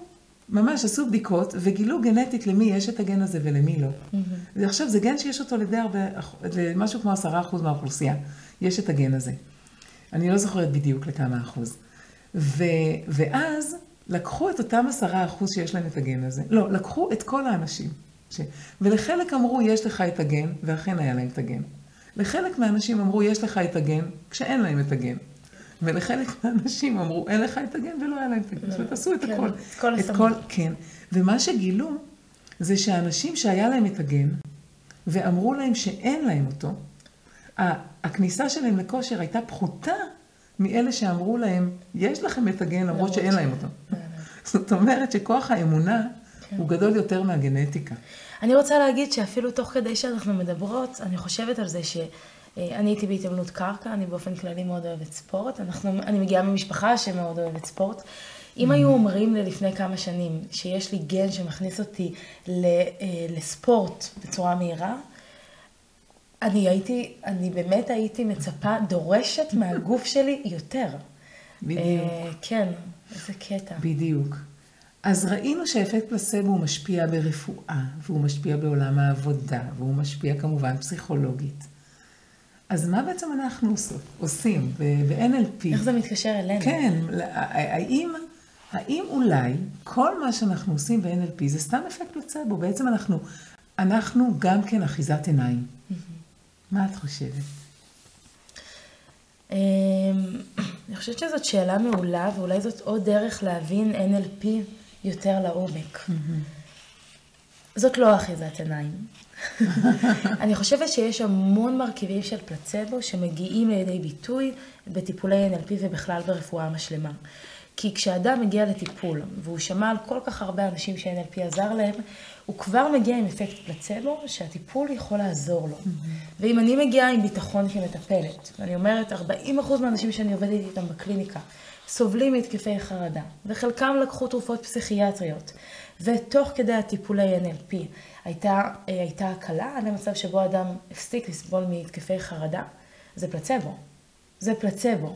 ממש עשו בדיקות, וגילו גנטית למי יש את הגן הזה ולמי לא. ועכשיו זה גן שיש אותו לדי הרבה, למשהו כמו עשרה אחוז מהאוכלוסייה, יש את הגן הזה. אני לא זוכרת בדיוק לכמה אחוז. ו, ואז לקחו את אותם עשרה אחוז שיש להם את הגן הזה, לא, לקחו את כל האנשים. ש... ולחלק אמרו, יש לך את הגן, ואכן היה להם את הגן. לחלק מהאנשים אמרו, יש לך את הגן, כשאין להם את הגן. ולחלק מהאנשים אמרו, אין לך את הגן ולא היה להם את הגן. זאת אומרת, עשו את
כן,
הכל.
את כל הסמכות.
כן. ומה שגילו, זה שאנשים שהיה להם את הגן, ואמרו להם שאין להם אותו, הכניסה שלהם לכושר הייתה פחותה מאלה שאמרו להם, יש לכם את הגן למרות שאין להם אותו. זאת אומרת שכוח האמונה
כן.
הוא גדול יותר מהגנטיקה.
אני רוצה להגיד שאפילו תוך כדי שאנחנו מדברות, אני חושבת על זה שאני הייתי בהתאמנות קרקע, אני באופן כללי מאוד אוהבת ספורט. אנחנו, אני מגיעה ממשפחה שמאוד אוהבת ספורט. אם היו אומרים לי לפני כמה שנים שיש לי גן שמכניס אותי ל, אה, לספורט בצורה מהירה, אני הייתי, אני באמת הייתי מצפה, דורשת מהגוף שלי יותר.
בדיוק.
אה, כן, איזה קטע.
בדיוק. אז ראינו שהאפקט פלסבו הוא משפיע ברפואה, והוא משפיע בעולם העבודה, והוא משפיע כמובן פסיכולוגית. אז מה בעצם אנחנו עושים ב-NLP?
איך זה מתקשר אלינו?
כן, האם, האם אולי כל מה שאנחנו עושים ב-NLP זה סתם אפקט פלסבו? בעצם אנחנו, אנחנו גם כן אחיזת עיניים. מה את חושבת?
אמ, אני חושבת שזאת שאלה מעולה, ואולי זאת עוד דרך להבין NLP יותר לעומק. זאת לא אחיזת עיניים. אני חושבת שיש המון מרכיבים של פלצבו שמגיעים לידי ביטוי בטיפולי NLP ובכלל ברפואה המשלמה. כי כשאדם מגיע לטיפול, והוא שמע על כל כך הרבה אנשים ש-NLP עזר להם, הוא כבר מגיע עם אפקט פלצבו, שהטיפול יכול לעזור לו. Mm-hmm. ואם אני מגיעה עם ביטחון כמטפלת, ואני אומרת, 40% מהאנשים שאני עובדת איתם בקליניקה, סובלים מהתקפי חרדה, וחלקם לקחו תרופות פסיכיאטריות, ותוך כדי הטיפולי NLP הייתה, אה, הייתה הקלה עד למצב שבו אדם הפסיק לסבול מהתקפי חרדה, זה פלצבו. זה פלצבו.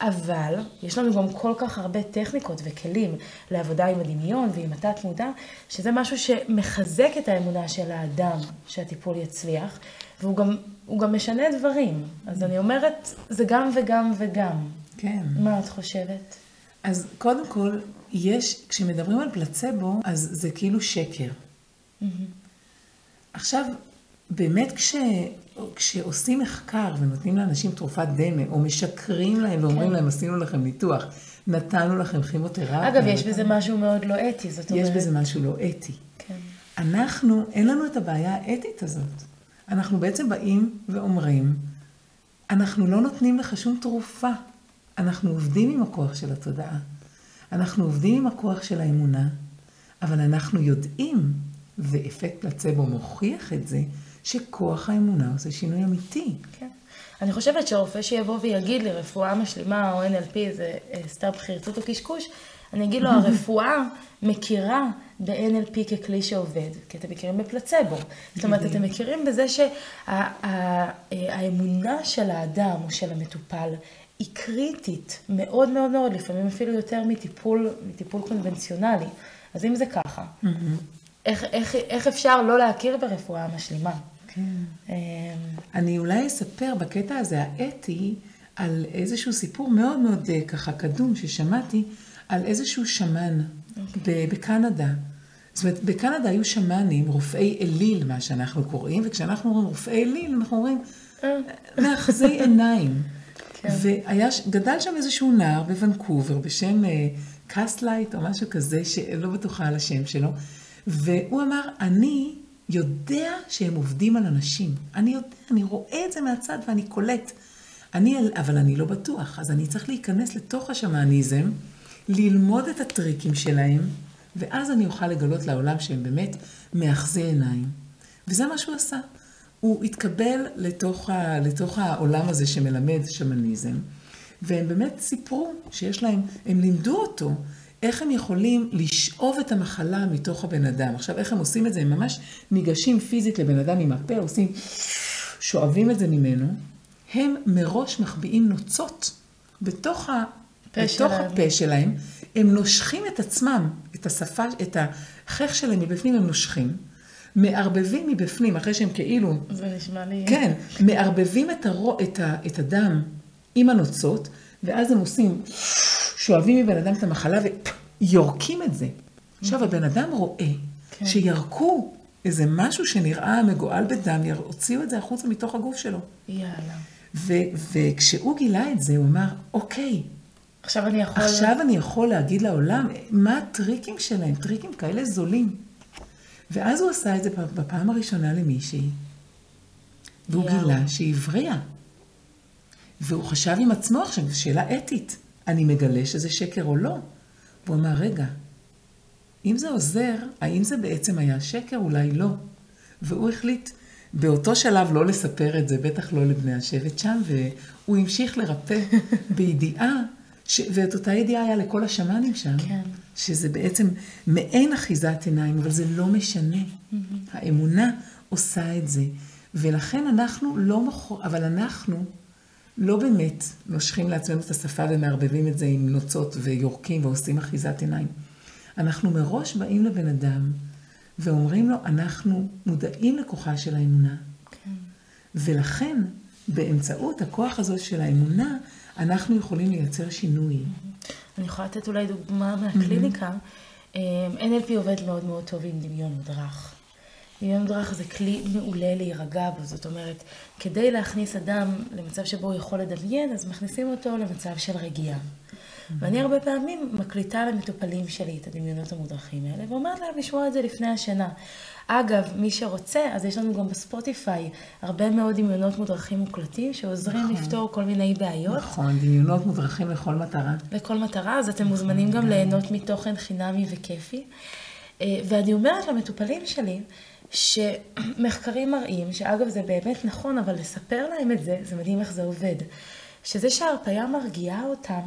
אבל יש לנו גם כל כך הרבה טכניקות וכלים לעבודה עם הדמיון ועם התת מודע, שזה משהו שמחזק את האמונה של האדם שהטיפול יצליח, והוא גם, גם משנה דברים. אז אני אומרת, זה גם וגם וגם.
כן.
מה את חושבת?
אז קודם כל, יש, כשמדברים על פלצבו, אז זה כאילו שקר. Mm-hmm. עכשיו, באמת כש, כשעושים מחקר ונותנים לאנשים תרופת דמה, או משקרים להם ואומרים כן. להם, עשינו לכם ניתוח, נתנו לכם כימותרפיה.
אגב, יש בזה משהו מאוד לא אתי, זאת
אומרת. יש בזה משהו לא אתי. כן. אנחנו, אין לנו את הבעיה האתית הזאת. אנחנו בעצם באים ואומרים, אנחנו לא נותנים לך שום תרופה. אנחנו עובדים עם הכוח של התודעה. אנחנו עובדים עם הכוח של האמונה, אבל אנחנו יודעים, ואפקט פלצבו מוכיח את זה, שכוח האמונה עושה שינוי אמיתי.
כן. אני חושבת שרופא שיבוא ויגיד לי רפואה משלימה או NLP זה אה, סתם חרטוט או קשקוש, אני אגיד לו, הרפואה מכירה ב-NLP ככלי שעובד, כי אתם מכירים בפלצבו. זאת אומרת, אתם מכירים בזה שהאמונה של האדם או של המטופל היא קריטית מאוד מאוד מאוד, לפעמים אפילו יותר מטיפול, מטיפול קונבנציונלי. אז אם זה ככה, איך, איך, איך אפשר לא להכיר ברפואה המשלימה? כן.
אמ, אני אולי אספר בקטע הזה האתי על איזשהו סיפור מאוד מאוד אה, ככה קדום ששמעתי על איזשהו שאמאן okay. אוקיי. בקנדה. זאת אומרת, בקנדה היו שאמאנים, רופאי אליל, מה שאנחנו קוראים, וכשאנחנו אומרים רופאי אליל, אנחנו אומרים, אה. מאחזי עיניים. כן. וגדל שם איזשהו נער בוונקובר בשם אה, קאסלייט או משהו כזה, שלא בטוחה על השם שלו, והוא אמר, אני יודע שהם עובדים על אנשים. אני יודע, אני רואה את זה מהצד ואני קולט. אני, אבל אני לא בטוח, אז אני צריך להיכנס לתוך השמאניזם, ללמוד את הטריקים שלהם, ואז אני אוכל לגלות לעולם שהם באמת מאחזי עיניים. וזה מה שהוא עשה. הוא התקבל לתוך, ה, לתוך העולם הזה שמלמד שמניזם, והם באמת סיפרו שיש להם, הם לימדו אותו איך הם יכולים לשאוב את המחלה מתוך הבן אדם. עכשיו, איך הם עושים את זה? הם ממש ניגשים פיזית לבן אדם עם הפה, עושים, שואבים את זה ממנו. הם מראש מחביאים נוצות בתוך, ה, בתוך שלהם. הפה שלהם. הם נושכים את עצמם, את השפה, את החייך שלהם מבפנים הם נושכים. מערבבים מבפנים, אחרי שהם כאילו...
זה נשמע לי...
כן, מערבבים את, הרו, את, ה, את הדם עם הנוצות, ואז הם עושים, שואבים מבן אדם את המחלה ויורקים את זה. עכשיו, הבן אדם רואה כן. שירקו איזה משהו שנראה מגואל בדם, הוציאו את זה החוצה מתוך הגוף שלו.
יאללה.
ו- וכשהוא גילה את זה, הוא אמר, אוקיי.
עכשיו אני יכול...
עכשיו אני יכול להגיד לעולם, מה הטריקים שלהם? טריקים כאלה זולים. ואז הוא עשה את זה בפעם הראשונה למישהי, והוא יאו. גילה שהיא הבריאה. והוא חשב עם עצמו עכשיו, זו שאלה אתית, אני מגלה שזה שקר או לא? והוא אמר, רגע, אם זה עוזר, האם זה בעצם היה שקר? אולי לא. והוא החליט באותו שלב לא לספר את זה, בטח לא לבני השבט שם, והוא המשיך לרפא בידיעה ש... ואת אותה ידיעה היה לכל השמאנים שם, כן. שזה בעצם מעין אחיזת עיניים, אבל זה לא משנה. Mm-hmm. האמונה עושה את זה. ולכן אנחנו לא מוכר, אבל אנחנו לא באמת נושכים לעצמנו את השפה ומערבבים את זה עם נוצות ויורקים ועושים אחיזת עיניים. אנחנו מראש באים לבן אדם ואומרים לו, אנחנו מודעים לכוחה של האמונה. כן. ולכן, באמצעות הכוח הזאת של האמונה, אנחנו יכולים לייצר שינוי.
אני יכולה לתת אולי דוגמה מהקליניקה. אמ, NLP עובד מאוד מאוד טוב עם דמיון מודרך. דמיון מודרך זה כלי מעולה להירגע בו, זאת אומרת, כדי להכניס אדם למצב שבו הוא יכול לדמיין, אז מכניסים אותו למצב של רגיעה. ואני הרבה פעמים מקליטה למטופלים שלי את הדמיונות המודרכים האלה, ואומרת להם לשמוע את זה לפני השינה. אגב, מי שרוצה, אז יש לנו גם בספוטיפיי הרבה מאוד דמיונות מודרכים מוקלטים, שעוזרים נכון. לפתור כל מיני בעיות.
נכון, דמיונות מודרכים לכל מטרה.
לכל מטרה, אז אתם נכון, מוזמנים גם ליהנות מתוכן חינמי וכיפי. אה, ואני אומרת למטופלים שלי, שמחקרים מראים, שאגב זה באמת נכון, אבל לספר להם את זה, זה מדהים איך זה עובד. שזה שההרפאיה מרגיעה אותם,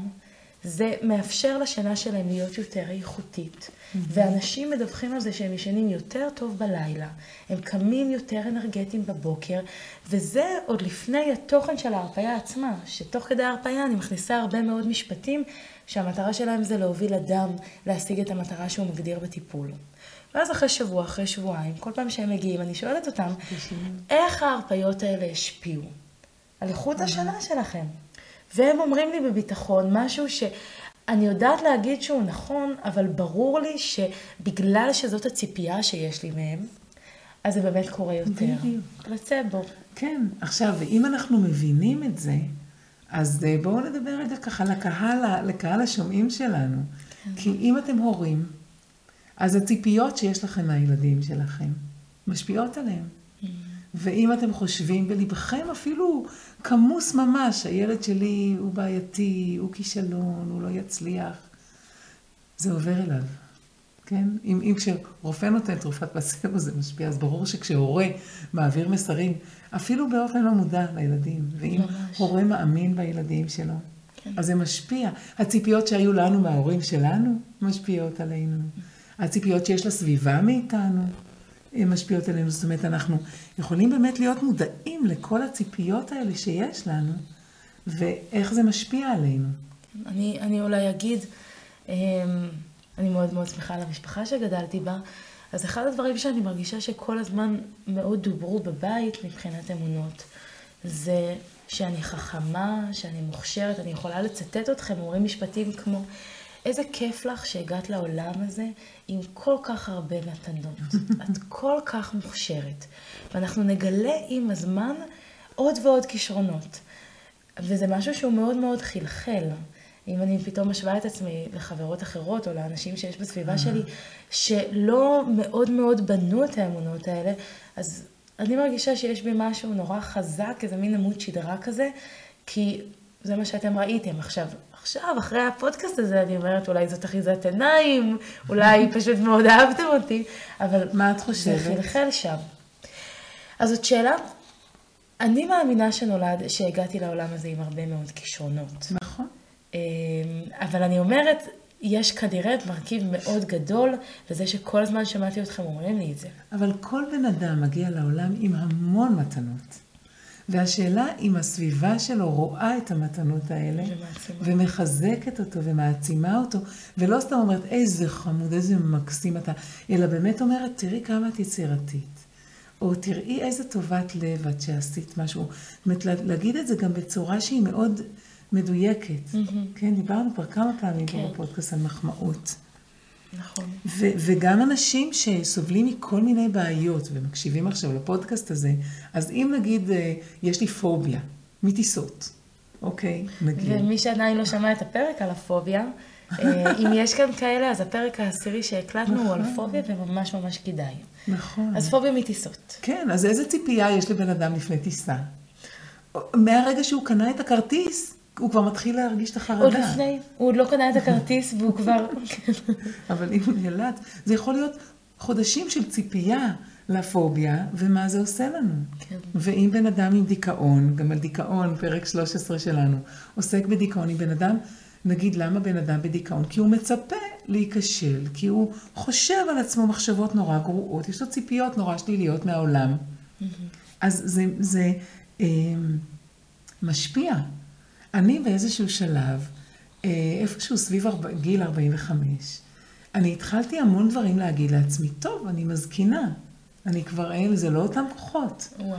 זה מאפשר לשינה שלהם להיות יותר איכותית. ואנשים מדווחים על זה שהם ישנים יותר טוב בלילה, הם קמים יותר אנרגטיים בבוקר, וזה עוד לפני התוכן של ההרפאיה עצמה, שתוך כדי ההרפאיה אני מכניסה הרבה מאוד משפטים שהמטרה שלהם זה להוביל אדם להשיג את המטרה שהוא מגדיר בטיפול. ואז אחרי שבוע, אחרי שבועיים, כל פעם שהם מגיעים, אני שואלת אותם, איך ההרפאיות האלה השפיעו על איכות השנה שלכם? והם אומרים לי בביטחון משהו שאני יודעת להגיד שהוא נכון, אבל ברור לי שבגלל שזאת הציפייה שיש לי מהם, אז זה באמת קורה יותר. בדיוק. פלצבו.
כן. עכשיו, אם אנחנו מבינים את זה, אז אה, בואו נדבר רגע ככה לקהל, לקהל השומעים שלנו. כן. כי אם אתם הורים, אז הציפיות שיש לכם מהילדים שלכם משפיעות עליהם. Mm. ואם אתם חושבים בלבכם אפילו כמוס ממש, הילד שלי הוא בעייתי, הוא כישלון, הוא לא יצליח, זה עובר אליו. כן? אם, אם כשרופא נותן תרופת פלסבו זה משפיע, אז ברור שכשהורה מעביר מסרים, אפילו באופן לא מודע לילדים, ואם ממש. הורה מאמין בילדים שלו, כן. אז זה משפיע. הציפיות שהיו לנו מההורים שלנו משפיעות עלינו. הציפיות שיש לסביבה מאיתנו משפיעות עלינו. זאת אומרת, אנחנו יכולים באמת להיות מודעים לכל הציפיות האלה שיש לנו, ואיך זה משפיע עלינו.
אני, אני אולי אגיד, אמ, אני מאוד מאוד שמחה על המשפחה שגדלתי בה, אז אחד הדברים שאני מרגישה שכל הזמן מאוד דוברו בבית מבחינת אמונות, זה שאני חכמה, שאני מוכשרת, אני יכולה לצטט אתכם, אומרים משפטים כמו, איזה כיף לך שהגעת לעולם הזה עם כל כך הרבה מתנות. את כל כך מוכשרת. ואנחנו נגלה עם הזמן עוד ועוד כישרונות. וזה משהו שהוא מאוד מאוד חלחל. אם אני פתאום משווה את עצמי לחברות אחרות או לאנשים שיש בסביבה שלי, שלא מאוד מאוד בנו את האמונות האלה, אז אני מרגישה שיש בי משהו נורא חזק, איזה מין עמוד שדרה כזה, כי זה מה שאתם ראיתם. עכשיו, עכשיו, אחרי הפודקאסט הזה, אני אומרת, אולי זאת אחיזת עיניים, אולי פשוט מאוד אהבתם אותי, אבל...
מה את חושבת?
זה חלחל שם. אז זאת שאלה, אני מאמינה שנולד, שהגעתי לעולם הזה עם הרבה מאוד כישרונות.
נכון.
אמ, אבל אני אומרת, יש כנראה מרכיב מאוד גדול לזה שכל הזמן שמעתי אתכם אומרים לי את זה.
אבל כל בן אדם מגיע לעולם עם המון מתנות. והשאלה אם הסביבה שלו רואה את המתנות האלה, ומחזקת אותו ומעצימה אותו, ולא סתם אומרת, איזה חמוד, איזה מקסים אתה, אלא באמת אומרת, תראי כמה את יצירתית. או תראי איזה טובת לב את שעשית משהו. זאת אומרת, להגיד את זה גם בצורה שהיא מאוד מדויקת. Mm-hmm. כן, דיברנו כבר כמה פעמים כן. בפודקאסט על מחמאות.
נכון.
ו- וגם אנשים שסובלים מכל מיני בעיות ומקשיבים עכשיו לפודקאסט הזה, אז אם נגיד אה, יש לי פוביה מטיסות, אוקיי, נגיד.
ומי שעדיין לא שמע את הפרק על הפוביה, אה, אם יש כאן כאלה, אז הפרק העשירי שהקלטנו נכון. הוא על נכון. פוביה וממש ממש כדאי.
נכון.
אז פוביה מטיסות.
כן, אז איזה ציפייה יש לבן אדם לפני טיסה? מהרגע שהוא קנה את הכרטיס, הוא כבר מתחיל להרגיש את החרדה.
עוד לפני, הוא עוד לא קנה את הכרטיס והוא כבר...
אבל אם הוא נאלץ, זה יכול להיות חודשים של ציפייה לפוביה, ומה זה עושה לנו. כן. ואם בן אדם עם דיכאון, גם על דיכאון, פרק 13 שלנו, עוסק בדיכאון, אם בן אדם, נגיד למה בן אדם בדיכאון? כי הוא מצפה להיכשל, כי הוא חושב על עצמו מחשבות נורא גרועות, יש לו ציפיות נורא שליליות מהעולם. אז זה, זה אה, משפיע. אני באיזשהו שלב, אה, איפשהו סביב גיל 45, אני התחלתי המון דברים להגיד לעצמי, טוב, אני מזקינה, אני כבר אין, זה לא אותם כוחות.
וואו.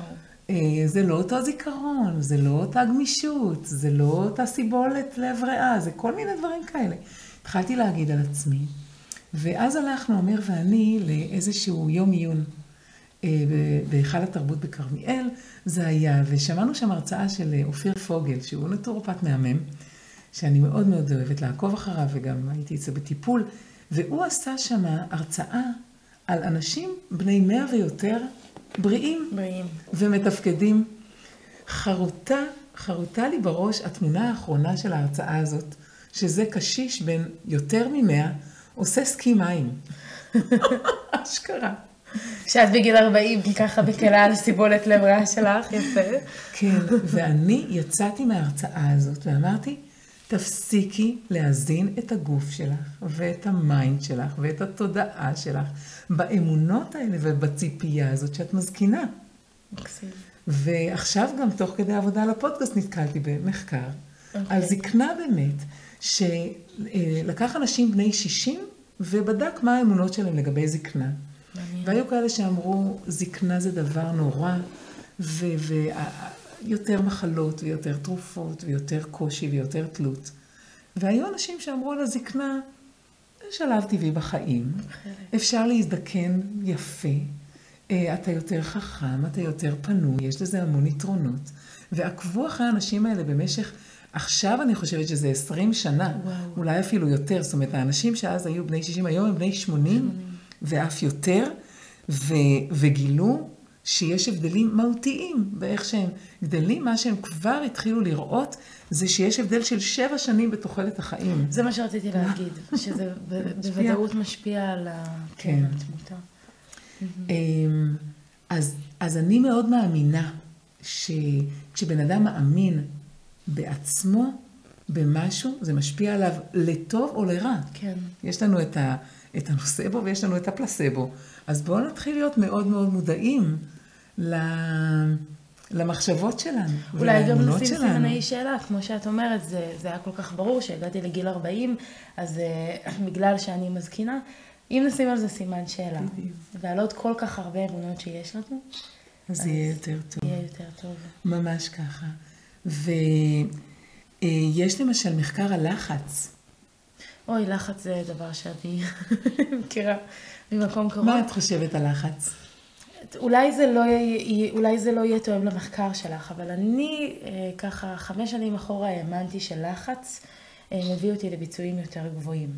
אה, זה לא אותו זיכרון, זה לא אותה גמישות, זה לא אותה סיבולת לב ריאה, זה כל מיני דברים כאלה. התחלתי להגיד על עצמי, ואז הלכנו, אמיר ואני, לאיזשהו יום עיון אה, בהיכל התרבות בכרמיאל, זה היה, ושמענו שם הרצאה של אה, אופיר פוגל, שהוא נטורופט מהמם, שאני מאוד מאוד אוהבת לעקוב אחריו, וגם הייתי אצלו בטיפול, והוא עשה שם הרצאה על אנשים בני מאה ויותר בריאים.
בריאים.
ומתפקדים. חרוטה, חרוטה לי בראש התמונה האחרונה של ההרצאה הזאת, שזה קשיש בן יותר ממאה, עושה סקי מים. אשכרה.
כשאת בגיל 40, ככה מקלה על סיבולת לב רע שלך, יפה.
כן, ואני יצאתי מההרצאה הזאת ואמרתי, תפסיקי להזין את הגוף שלך, ואת ה mind שלך, ואת התודעה שלך, באמונות האלה ובציפייה הזאת שאת מזקינה.
מקסים.
ועכשיו גם תוך כדי עבודה על הפודקאסט נתקלתי במחקר okay. על
אוקיי.
זקנה באמת, שלקח אנשים בני 60 ובדק מה האמונות שלהם לגבי זקנה. והיו כאלה שאמרו, זקנה זה דבר נורא, ויותר מחלות, ויותר תרופות, ויותר קושי, ויותר תלות. והיו אנשים שאמרו על הזקנה, זה שלב טבעי בחיים, אפשר להזדקן יפה, אה, אתה יותר חכם, אתה יותר פנוי, יש לזה המון יתרונות. ועקבו אחרי האנשים האלה במשך, עכשיו אני חושבת שזה 20 שנה,
וואו.
אולי אפילו יותר. זאת אומרת, האנשים שאז היו בני 60, היום הם בני 80, ואף יותר, ו, וגילו שיש הבדלים מהותיים באיך שהם גדלים. מה שהם כבר התחילו לראות, זה שיש הבדל של שבע שנים בתוחלת החיים.
זה מה שרציתי להגיד, שזה בוודאות משפיע על
כן.
התמותה.
אמ, אז, אז אני מאוד מאמינה שכשבן אדם מאמין בעצמו, במשהו, זה משפיע עליו לטוב או לרע.
כן.
יש לנו את, ה, את הנוסבו ויש לנו את הפלסבו. אז בואו נתחיל להיות מאוד מאוד מודעים ל, למחשבות שלנו.
אולי גם
שלנו.
סימני שאלה, כמו שאת אומרת, זה, זה היה כל כך ברור שהגעתי לגיל 40, אז uh, בגלל שאני מזקינה, אם נשים על זה סימן שאלה. ועל עוד כל כך הרבה אמונות שיש לנו,
אז יהיה יותר טוב.
יהיה יותר טוב.
ממש ככה. ויש למשל מחקר על לחץ.
אוי, לחץ זה דבר שאני מכירה ממקום קרוב.
מה את חושבת על לחץ?
אולי זה, לא יהיה, אולי זה לא יהיה תואם למחקר שלך, אבל אני אה, ככה חמש שנים אחורה האמנתי שלחץ אה, מביא אותי לביצועים יותר גבוהים.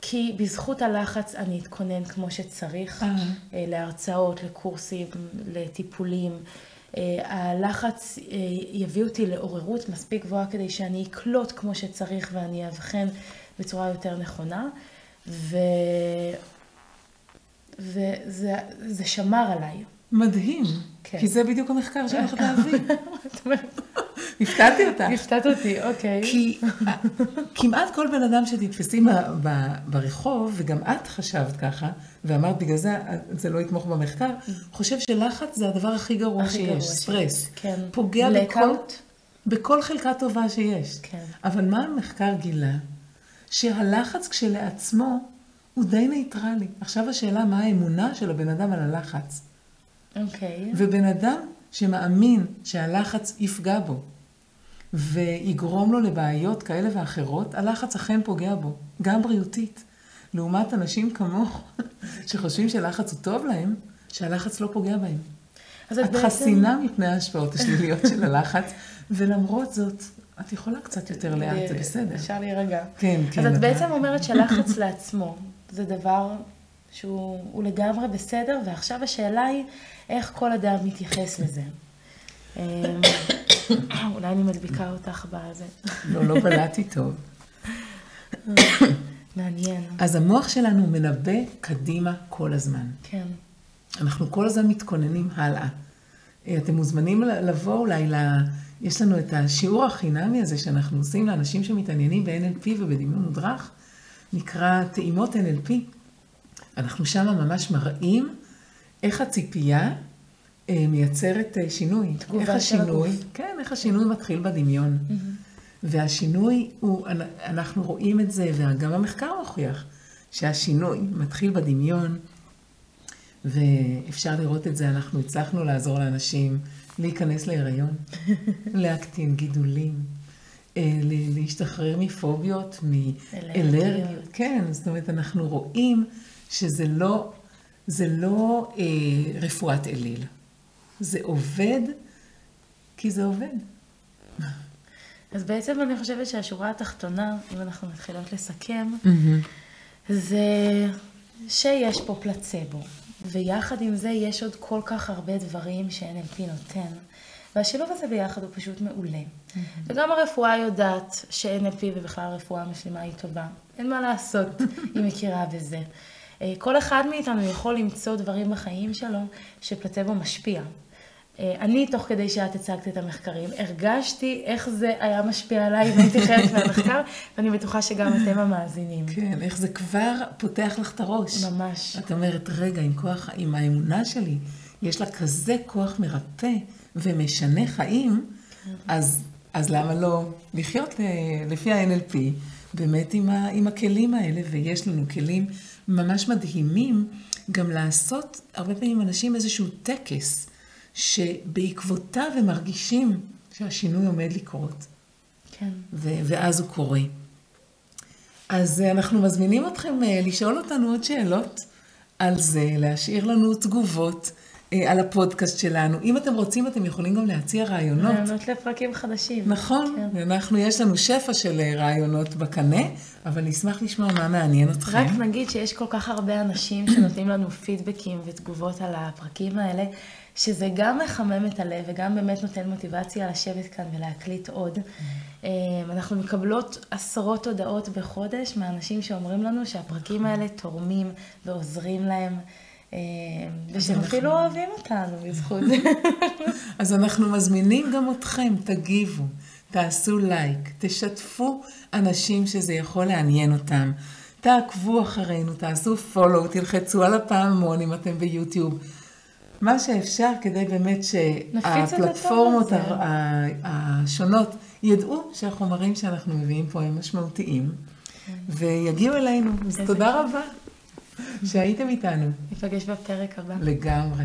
כי בזכות הלחץ אני אתכונן כמו שצריך.
אה,
להרצאות, לקורסים, לטיפולים. אה, הלחץ אה, יביא אותי לעוררות מספיק גבוהה כדי שאני אקלוט כמו שצריך ואני אאבחן בצורה יותר נכונה. ו... וזה זה שמר עליי.
מדהים.
כן.
כי זה בדיוק המחקר שאני הולכת להביא. הפתעתי אותך.
הפתעת אותי, אוקיי.
כי כמעט כל בן אדם שתתפסי ברחוב, וגם את חשבת ככה, ואמרת בגלל זה זה לא יתמוך במחקר, חושב שלחץ זה הדבר הכי גרוע
הכי
שיש. סטרס.
כן.
פוגע בכל. בכל חלקה טובה שיש.
כן.
אבל מה המחקר גילה? שהלחץ כשלעצמו הוא די ניטרלי. עכשיו השאלה מה האמונה של הבן אדם על הלחץ.
אוקיי.
ובן אדם שמאמין שהלחץ יפגע בו ויגרום לו לבעיות כאלה ואחרות, הלחץ אכן פוגע בו, גם בריאותית. לעומת אנשים כמוך, שחושבים שלחץ הוא טוב להם, שהלחץ לא פוגע בהם.
אז
את חסינה מפני ההשפעות השליליות של הלחץ, ולמרות זאת, את יכולה קצת יותר לאט, זה בסדר.
אפשר להירגע.
כן, כן.
אז את בעצם אומרת שלחץ לעצמו זה דבר שהוא הוא לגמרי בסדר, ועכשיו השאלה היא איך כל אדם מתייחס לזה. אמ, אולי אני מדביקה אותך בזה.
לא, לא בלעתי טוב.
מעניין.
אז המוח שלנו מנבא קדימה כל הזמן.
כן.
אנחנו כל הזמן מתכוננים הלאה. אה, אתם מוזמנים לבוא אולי ל... יש לנו את השיעור החינמי הזה שאנחנו עושים לאנשים שמתעניינים ב-NLP ובדמיון מודרך, נקרא טעימות NLP. אנחנו שם ממש מראים איך הציפייה אה, מייצרת אה, שינוי.
תגובה
איך
של
השינוי,
הגוף.
כן, איך השינוי מתחיל בדמיון. והשינוי הוא, אנ- אנחנו רואים את זה, וגם המחקר מוכיח, שהשינוי מתחיל בדמיון, ואפשר לראות את זה, אנחנו הצלחנו לעזור לאנשים להיכנס להיריון, להקטין גידולים, אה, להשתחרר מפוביות, מאלרגיות.
אלרגיות.
כן, זאת אומרת, אנחנו רואים שזה לא, זה לא אה, רפואת אליל. זה עובד כי זה עובד.
אז בעצם אני חושבת שהשורה התחתונה, אם אנחנו מתחילות לסכם, זה שיש פה פלצבו, ויחד עם זה יש עוד כל כך הרבה דברים ש-NLP נותן, והשילוב הזה ביחד הוא פשוט מעולה. Mm-hmm. וגם הרפואה יודעת ש-NLP ובכלל הרפואה המשלימה היא טובה. אין מה לעשות, היא מכירה בזה. אה, כל אחד מאיתנו יכול למצוא דברים בחיים שלו שפלצבו משפיע. אה, אני, תוך כדי שאת הצגת את המחקרים, הרגשתי איך זה היה משפיע עליי, והייתי חלק מהמחקר, ואני בטוחה שגם אתם המאזינים.
כן, איך זה כבר פותח לך את הראש.
ממש.
את אומרת, רגע, עם כוח, עם האמונה שלי, יש לה כזה כוח מרפא ומשנה חיים, אז, אז למה לא לחיות אה, לפי ה-NLP, באמת עם, ה, עם הכלים האלה, ויש לנו כלים ממש מדהימים, גם לעשות, הרבה פעמים אנשים איזשהו טקס. שבעקבותיו הם מרגישים שהשינוי עומד לקרות.
כן.
ו- ואז הוא קורה. אז אנחנו מזמינים אתכם אה, לשאול אותנו עוד שאלות על זה, להשאיר לנו תגובות על הפודקאסט שלנו. אם אתם רוצים, אתם יכולים גם להציע רעיונות.
רעיונות לפרקים חדשים.
נכון, כן. אנחנו, יש לנו שפע של רעיונות בקנה, אבל נשמח לשמוע מה מעניין אתכם.
רק נגיד שיש כל כך הרבה אנשים שנותנים לנו פידבקים ותגובות על הפרקים האלה. שזה גם מחמם את הלב וגם באמת נותן מוטיבציה לשבת כאן ולהקליט עוד. Mm. אנחנו מקבלות עשרות הודעות בחודש מאנשים שאומרים לנו שהפרקים האלה תורמים ועוזרים להם. אה, ושהם אפילו אוהבים אותנו בזכות זה.
אז אנחנו מזמינים גם אתכם, תגיבו, תעשו לייק, תשתפו אנשים שזה יכול לעניין אותם. תעקבו אחרינו, תעשו פולו, תלחצו על הפעמון אם אתם ביוטיוב. מה שאפשר כדי באמת שהפלטפורמות השונות ידעו שהחומרים שאנחנו מביאים פה הם משמעותיים, כן. ויגיעו אלינו. אז תודה רבה שהייתם איתנו.
ניפגש בפרק הבא.
לגמרי.